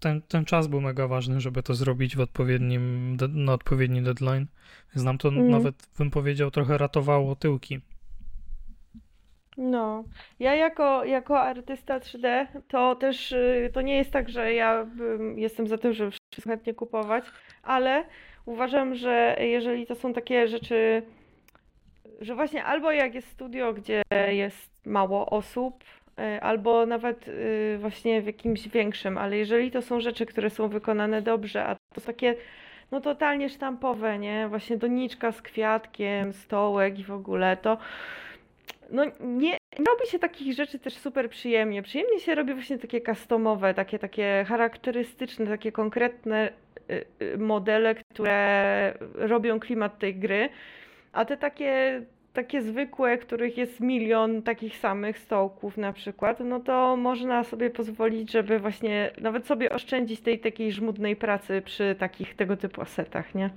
ten, ten czas był mega ważny, żeby to zrobić w odpowiednim, na odpowiedni deadline. Więc nam to Mhm. nawet, bym powiedział, trochę ratowało tyłki. No, ja jako, jako artysta 3D to też y, to nie jest tak, że ja jestem za tym, żeby wszystko chętnie kupować, ale uważam, że jeżeli to są takie rzeczy, że właśnie albo jak jest studio, gdzie jest mało osób, albo nawet y, właśnie w jakimś większym, ale jeżeli to są rzeczy, które są wykonane dobrze, a to takie no totalnie sztampowe, nie? Właśnie doniczka z kwiatkiem, stołek i w ogóle, to no nie, nie robi się takich rzeczy też super przyjemnie. Przyjemnie się robi właśnie takie customowe, takie, takie charakterystyczne, takie konkretne y, modele, które robią klimat tej gry. A te takie, takie zwykłe, których jest milion takich samych stołków na przykład, no to można sobie pozwolić, żeby właśnie nawet sobie oszczędzić tej takiej żmudnej pracy przy takich tego typu asetach, nie?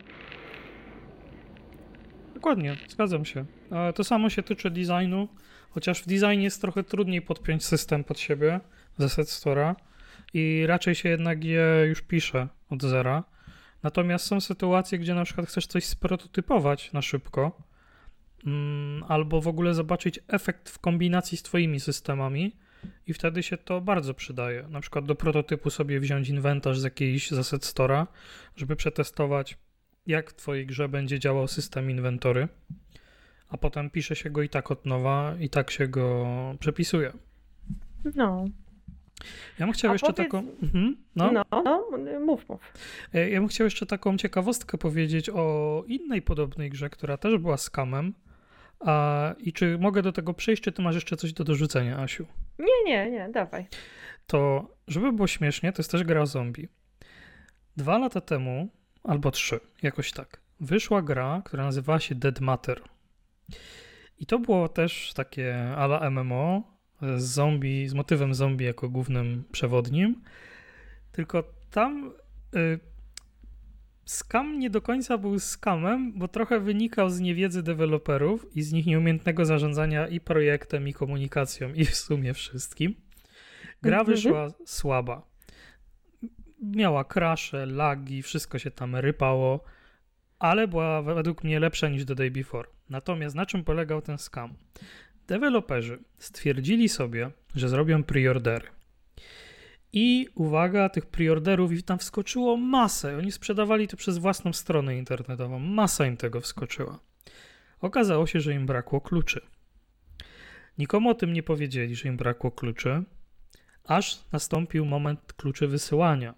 Dokładnie, zgadzam się. E, To samo się tyczy designu, chociaż w designie jest trochę trudniej podpiąć system pod siebie ze Set Store'a i raczej się jednak je już pisze od zera. Natomiast są sytuacje, gdzie na przykład chcesz coś sprototypować na szybko, albo w ogóle zobaczyć efekt w kombinacji z twoimi systemami i wtedy się to bardzo przydaje. Na przykład do prototypu sobie wziąć inwentarz z jakiejś z Asset Store'a, żeby przetestować jak w twojej grze będzie działał system inwentory, a potem pisze się go i tak od nowa i tak się go przepisuje. No, Ja bym chciał A jeszcze powiedz- taką... Mhm, no. no, no, mów, mów. E, Ja bym chciał jeszcze taką ciekawostkę powiedzieć o innej podobnej grze, która też była skamem. A, I czy mogę do tego przejść, czy ty masz jeszcze coś do dorzucenia, Asiu? Nie, nie, nie, dawaj. To, żeby było śmiesznie, to jest też gra o zombie. Dwa lata temu, albo trzy, jakoś tak, wyszła gra, która nazywała się Dead Matter. I to było też takie ala MMO z zombie, z motywem zombie jako głównym przewodnim. Tylko tam y, skam nie do końca był skamem, bo trochę wynikał z niewiedzy deweloperów i z nich nieumiejętnego zarządzania i projektem, i komunikacją, i w sumie wszystkim. Gra Mhm. wyszła słaba. Miała krasze, lagi, wszystko się tam rypało, ale była według mnie lepsza niż The Day Before. Natomiast na czym polegał ten scam? Deweloperzy stwierdzili sobie, że zrobią preordery. I uwaga, tych preorderów i tam wskoczyło masę. Oni sprzedawali to przez własną stronę internetową. Masa im tego wskoczyła. Okazało się, że im brakło kluczy. Nikomu o tym nie powiedzieli, że im brakło kluczy, aż nastąpił moment kluczy wysyłania.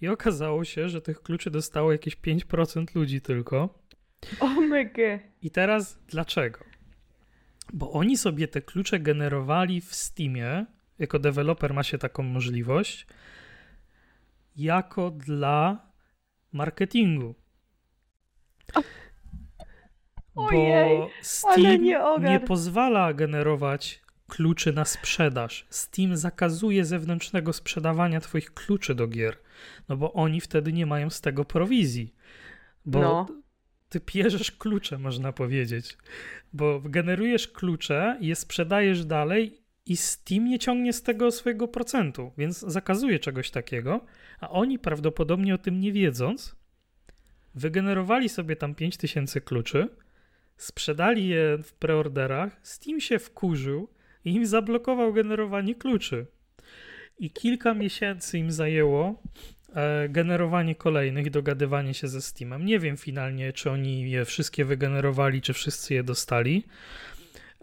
I okazało się, że tych kluczy dostało jakieś 5% ludzi tylko. Omega. I teraz dlaczego? Bo oni sobie te klucze generowali w Steamie, jako deweloper ma się taką możliwość, jako dla marketingu. Ojej, Bo Steam nie nie pozwala generować kluczy na sprzedaż. Steam zakazuje zewnętrznego sprzedawania twoich kluczy do gier, no bo oni wtedy nie mają z tego prowizji. Bo No. ty bierzesz klucze, można powiedzieć. Bo generujesz klucze, je sprzedajesz dalej i Steam nie ciągnie z tego swojego procentu, więc zakazuje czegoś takiego, a oni prawdopodobnie o tym nie wiedząc, wygenerowali sobie tam 5000 kluczy, sprzedali je w preorderach, Steam się wkurzył i im zablokował generowanie kluczy. I kilka miesięcy im zajęło e, generowanie kolejnych dogadywanie się ze Steamem. Nie wiem finalnie, czy oni je wszystkie wygenerowali, czy wszyscy je dostali.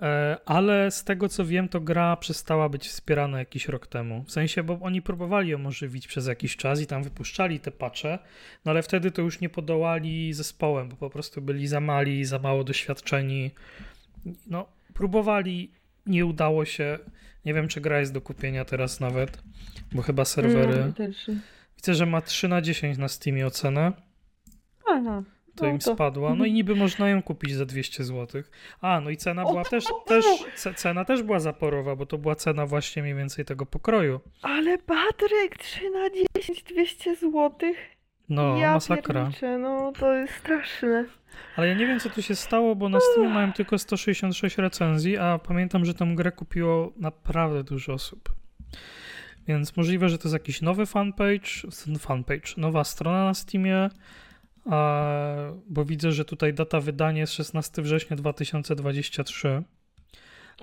E, Ale z tego co wiem, to gra przestała być wspierana jakiś rok temu. W sensie, bo oni próbowali ją ożywić przez jakiś czas i tam wypuszczali te patche, no ale wtedy to już nie podołali zespołem, bo po prostu byli za mali, za mało doświadczeni. No, próbowali, nie udało się. Nie wiem, czy gra jest do kupienia teraz nawet, bo chyba serwery. No. Widzę, że ma 3 na 10 na Steamie ocenę. Aha. To No im to- spadła. No i niby można ją kupić za 200 zł. A, no i cena O, była też, o, o. też ce- cena też była zaporowa, bo to była cena właśnie mniej więcej tego pokroju. Ale Patryk, 3 na 10, 200 złotych. No, ja masakra. pierniczę, no to jest straszne. Ale ja nie wiem, co tu się stało, bo na Steamie mają tylko 166 recenzji, a pamiętam, że tę grę kupiło naprawdę dużo osób. Więc możliwe, że to jest jakiś nowy fanpage, fanpage, nowa strona na Steamie, a, bo widzę, że tutaj data wydania jest 16 września 2023,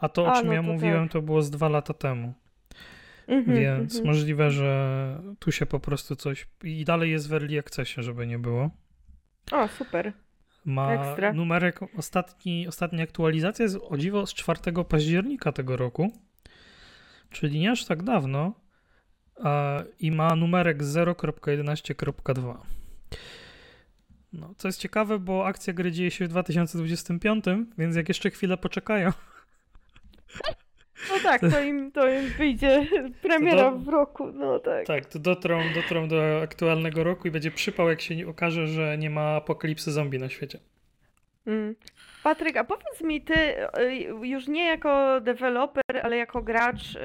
a to, o A, czym no ja to mówiłem, to było z dwa lata temu. Mhm, Więc mhm. możliwe, że tu się po prostu coś... I dalej jest w Early Accessie, żeby nie było. O, super. Ma Ekstra. numerek, ostatni, ostatnia aktualizacja jest o dziwo z 4 października tego roku, czyli nie aż tak dawno i ma numerek 0.11.2. No, co jest ciekawe, bo akcja gry dzieje się w 2025, więc jak jeszcze chwilę poczekają, No tak, to im, to im wyjdzie premiera do- w roku, no tak. tak, to dotrą, dotrą do aktualnego roku i będzie przypał, jak się okaże, że nie ma apokalipsy zombie na świecie. Mm. Patryk, a powiedz mi, ty y, już nie jako deweloper, ale jako gracz, y,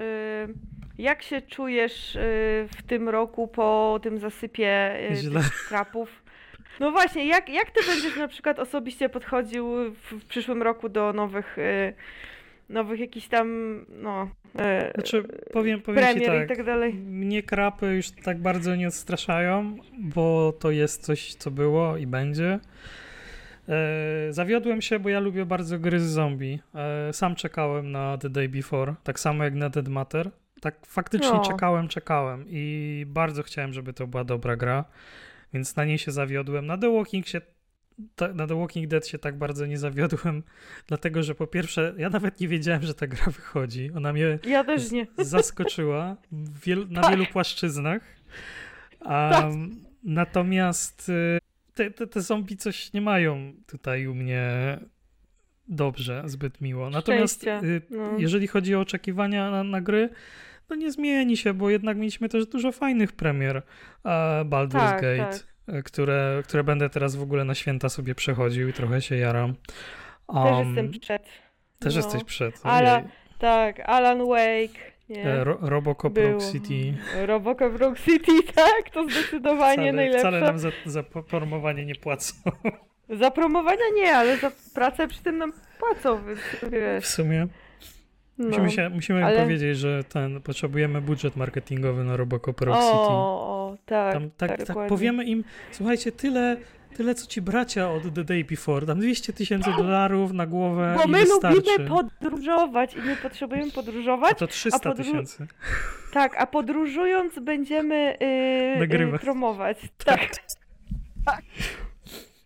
jak się czujesz y, w tym roku po tym zasypie Źle. krapów? No właśnie, jak, jak ty będziesz na przykład osobiście podchodził w, w przyszłym roku do nowych, y, nowych jakichś tam, no, y, Znaczy, powiem, powiem ci premier tak. i tak dalej? Mnie krapy już tak bardzo nie odstraszają, bo to jest coś, co było i będzie. E, zawiodłem się, bo ja lubię bardzo gry z zombie. E, sam czekałem na The Day Before, tak samo jak na Dead Matter. Tak faktycznie No. czekałem, czekałem i bardzo chciałem, żeby to była dobra gra, więc na niej się zawiodłem. Na The Walking się ta, na The Walking Dead się tak bardzo nie zawiodłem, dlatego że po pierwsze, ja nawet nie wiedziałem, że ta gra wychodzi. Ona mnie Ja zaskoczyła w wielu, na Tak. wielu płaszczyznach. Tak. Natomiast y, te, te, te zombie coś nie mają tutaj u mnie dobrze, zbyt miło. Natomiast y, no. jeżeli chodzi o oczekiwania na, na gry, to nie zmieni się, bo jednak mieliśmy też dużo fajnych premier e, Baldur's Tak, Gate, e, Które, które będę teraz w ogóle na święta sobie przechodził i trochę się jaram. Też Um, jestem przed. też no. jesteś przed. Ale- ojej. Tak, Alan Wake. Nie. E, Ro, Robocop. Rock City. Robocop Rock City, tak, to zdecydowanie Wcale, najlepsze. wcale nam za, za promowanie nie płacą. Za promowania nie, ale za pracę przy tym nam płacą, więc W wiesz. sumie No. musimy, się, musimy im ale- powiedzieć, że ten, potrzebujemy budżet marketingowy na Robocop Rock City. o, tak. Tam, tak, tak dokładnie. powiemy im, słuchajcie, tyle, tyle co ci bracia od The Day Before, tam 200 tysięcy dolarów na głowę Bo i my wystarczy. lubimy podróżować i my potrzebujemy A podróżować. to 300 podró- tysięcy. Tak, a podróżując będziemy yy. Yy, promować. Tak. tak.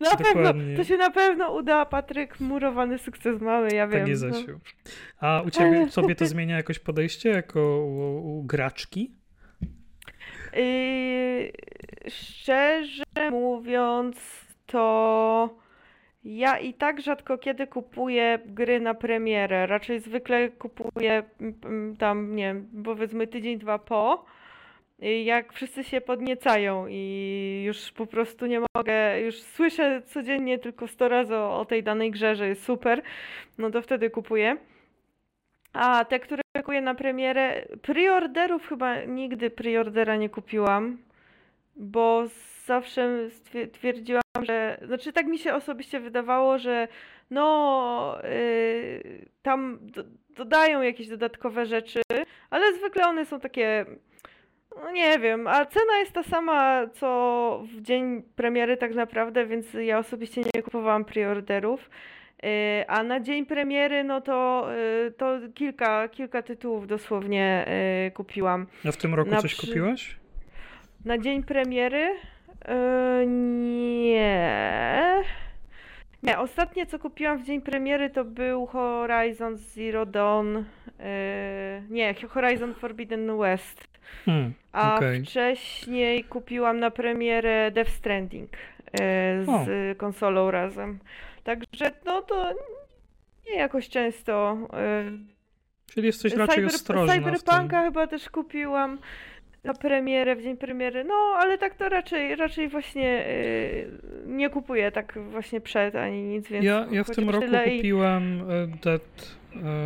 Na pewno, to się na pewno uda, Patryk, murowany sukces mamy, ja wiem. Tak jest, no. Zasiu. A u ciebie, sobie to zmienia jakoś podejście jako u, u graczki? Yy, szczerze mówiąc, to ja i tak rzadko kiedy kupuję gry na premierę. Raczej zwykle kupuję mm, tam, nie wiem, powiedzmy tydzień, dwa po. I Jak wszyscy się podniecają i już po prostu nie mogę, już słyszę codziennie tylko 100 razy o, tej danej grze, że jest super, no to wtedy kupuję. A te, które kupuję na premierę, preorderów chyba nigdy preordera nie kupiłam, bo zawsze twierdziłam, że, znaczy tak mi się osobiście wydawało, że no yy, tam do, dodają jakieś dodatkowe rzeczy, ale zwykle one są takie, no nie wiem, a cena jest ta sama co w dzień premiery tak naprawdę, więc ja osobiście nie kupowałam preorderów. Yy, A na dzień premiery, no to, yy, to kilka, kilka tytułów dosłownie yy, kupiłam. A w tym roku Na coś przy- kupiłaś? Na dzień premiery? Yy, nie. Nie, ostatnie co kupiłam w dzień premiery to był Horizon Zero Dawn. Yy, nie, Horizon Forbidden West. Hmm, A okej. wcześniej kupiłam na premierę Death Stranding yy, z konsolą razem. Także no to nie jakoś często. Yy, Czyli jesteś raczej Cyber- ostrożna. Cyberpunka chyba też kupiłam na premierę, w dzień premiery. No, ale tak to raczej, raczej właśnie yy, nie kupuję tak właśnie przed ani nic, więc Ja, ja w tym roku i- kupiłem e, Dead,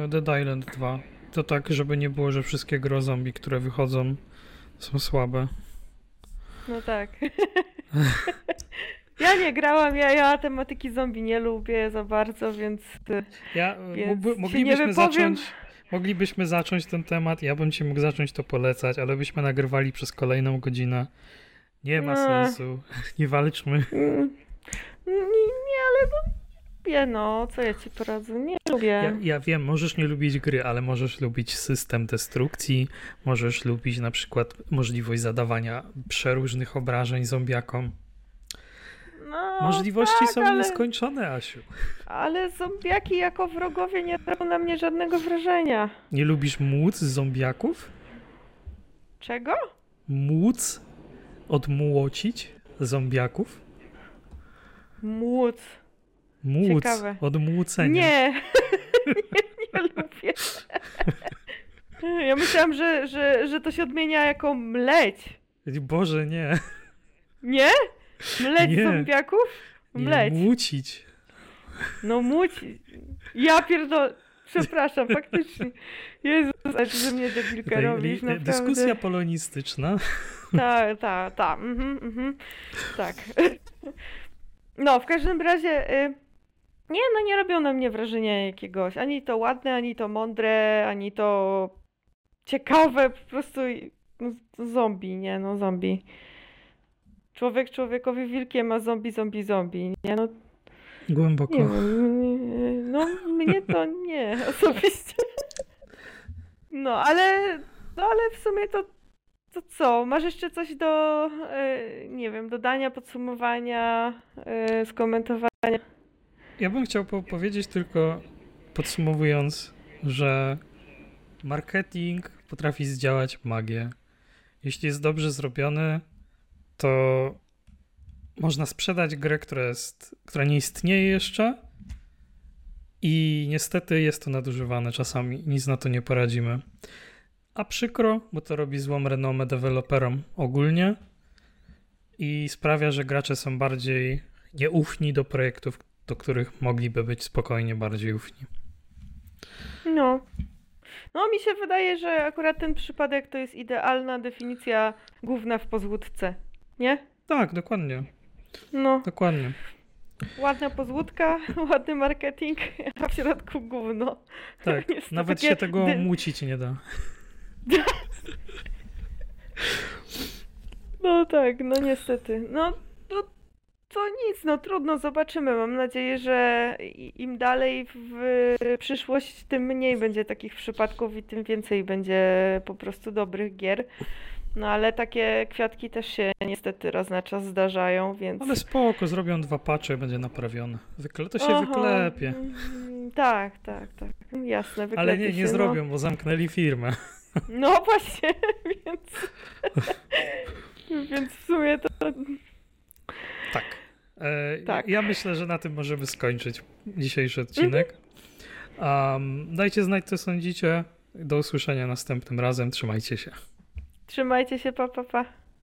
e, Dead Island 2. To tak, żeby nie było, że wszystkie gry o zombie, które wychodzą są słabe. No tak. Ja nie grałam, ja, ja tematyki zombie nie lubię za bardzo, więc Ja, Więc moglibyśmy zacząć moglibyśmy zacząć ten temat, ja bym ci mógł zacząć to polecać, ale byśmy nagrywali przez kolejną godzinę. Nie ma No. sensu. Nie walczmy. mm, nie, nie, ale no, lubię, no, co ja ci poradzę, nie lubię. Ja, ja wiem, możesz nie lubić gry, ale możesz lubić system destrukcji, możesz lubić na przykład możliwość zadawania przeróżnych obrażeń zombiakom. No, Możliwości tak, są ale... nieskończone, Asiu. Ale zombiaki jako wrogowie nie robią na mnie żadnego wrażenia. Nie lubisz móc zombiaków? Czego? Móc? Odmłocić zombiaków? Móc. Móc Ciekawe. od młócenia. Nie. nie, nie lubię. Ja myślałam, że, że, że to się odmienia jako mleć. Boże, nie. Nie? Mleć Nie. zombiaków? Nie, Mleć. młócić. No młeć. Ja pierdolę. Przepraszam, faktycznie. Jezus, ze mnie debilkę Tutaj robisz, naprawdę. dyskusja polonistyczna. Tak, tak, tak. Mhm, mhm. Tak. No, w każdym razie. Y, nie, no nie robią na mnie wrażenia jakiegoś. Ani to ładne, ani to mądre, ani to ciekawe. Po prostu no, zombie, nie? No, zombie. Człowiek człowiekowi wilkiem, a zombie, zombie, zombie. Nie, no Głęboko. nie, No, mnie to nie, osobiście. No, ale. No, ale w sumie to. To co? Masz jeszcze coś do, e, nie wiem, dodania, podsumowania, e, skomentowania? Ja bym chciał po- powiedzieć tylko, podsumowując, że marketing potrafi zdziałać magię. Jeśli jest dobrze zrobiony, to można sprzedać grę, która, jest, która nie istnieje jeszcze i niestety jest to nadużywane czasami. Nic na to nie poradzimy. A przykro, bo to robi złą renomę deweloperom ogólnie i sprawia, że gracze są bardziej nieufni do projektów, do których mogliby być spokojnie bardziej ufni. No. No, mi się wydaje, że akurat ten przypadek to jest idealna definicja gówna w pozłódce. Nie? Tak, dokładnie, No, dokładnie. ładna pozłódka, ładny marketing, a w środku gówno. Tak, Jest to nawet się tego dy- mucić nie da. No tak, no niestety. No to nic, no trudno, zobaczymy. Mam nadzieję, że im dalej w przyszłość, tym mniej będzie takich przypadków i tym więcej będzie po prostu dobrych gier. No ale takie kwiatki też się niestety raz na czas zdarzają, więc... Ale spoko, zrobią dwa patche i będzie naprawione. Wykle... To się Aha, wyklepie. mm, Tak, tak, tak. Jasne, Ale wyklepie nie, nie się, zrobią, bo zamknęli firmę. No, no właśnie, więc... Więc w sumie to... Tak. E, Tak. Ja myślę, że na tym możemy skończyć dzisiejszy odcinek. Um, dajcie znać, co sądzicie. Do usłyszenia następnym razem. Trzymajcie się. Trzymajcie się, pa, pa, pa.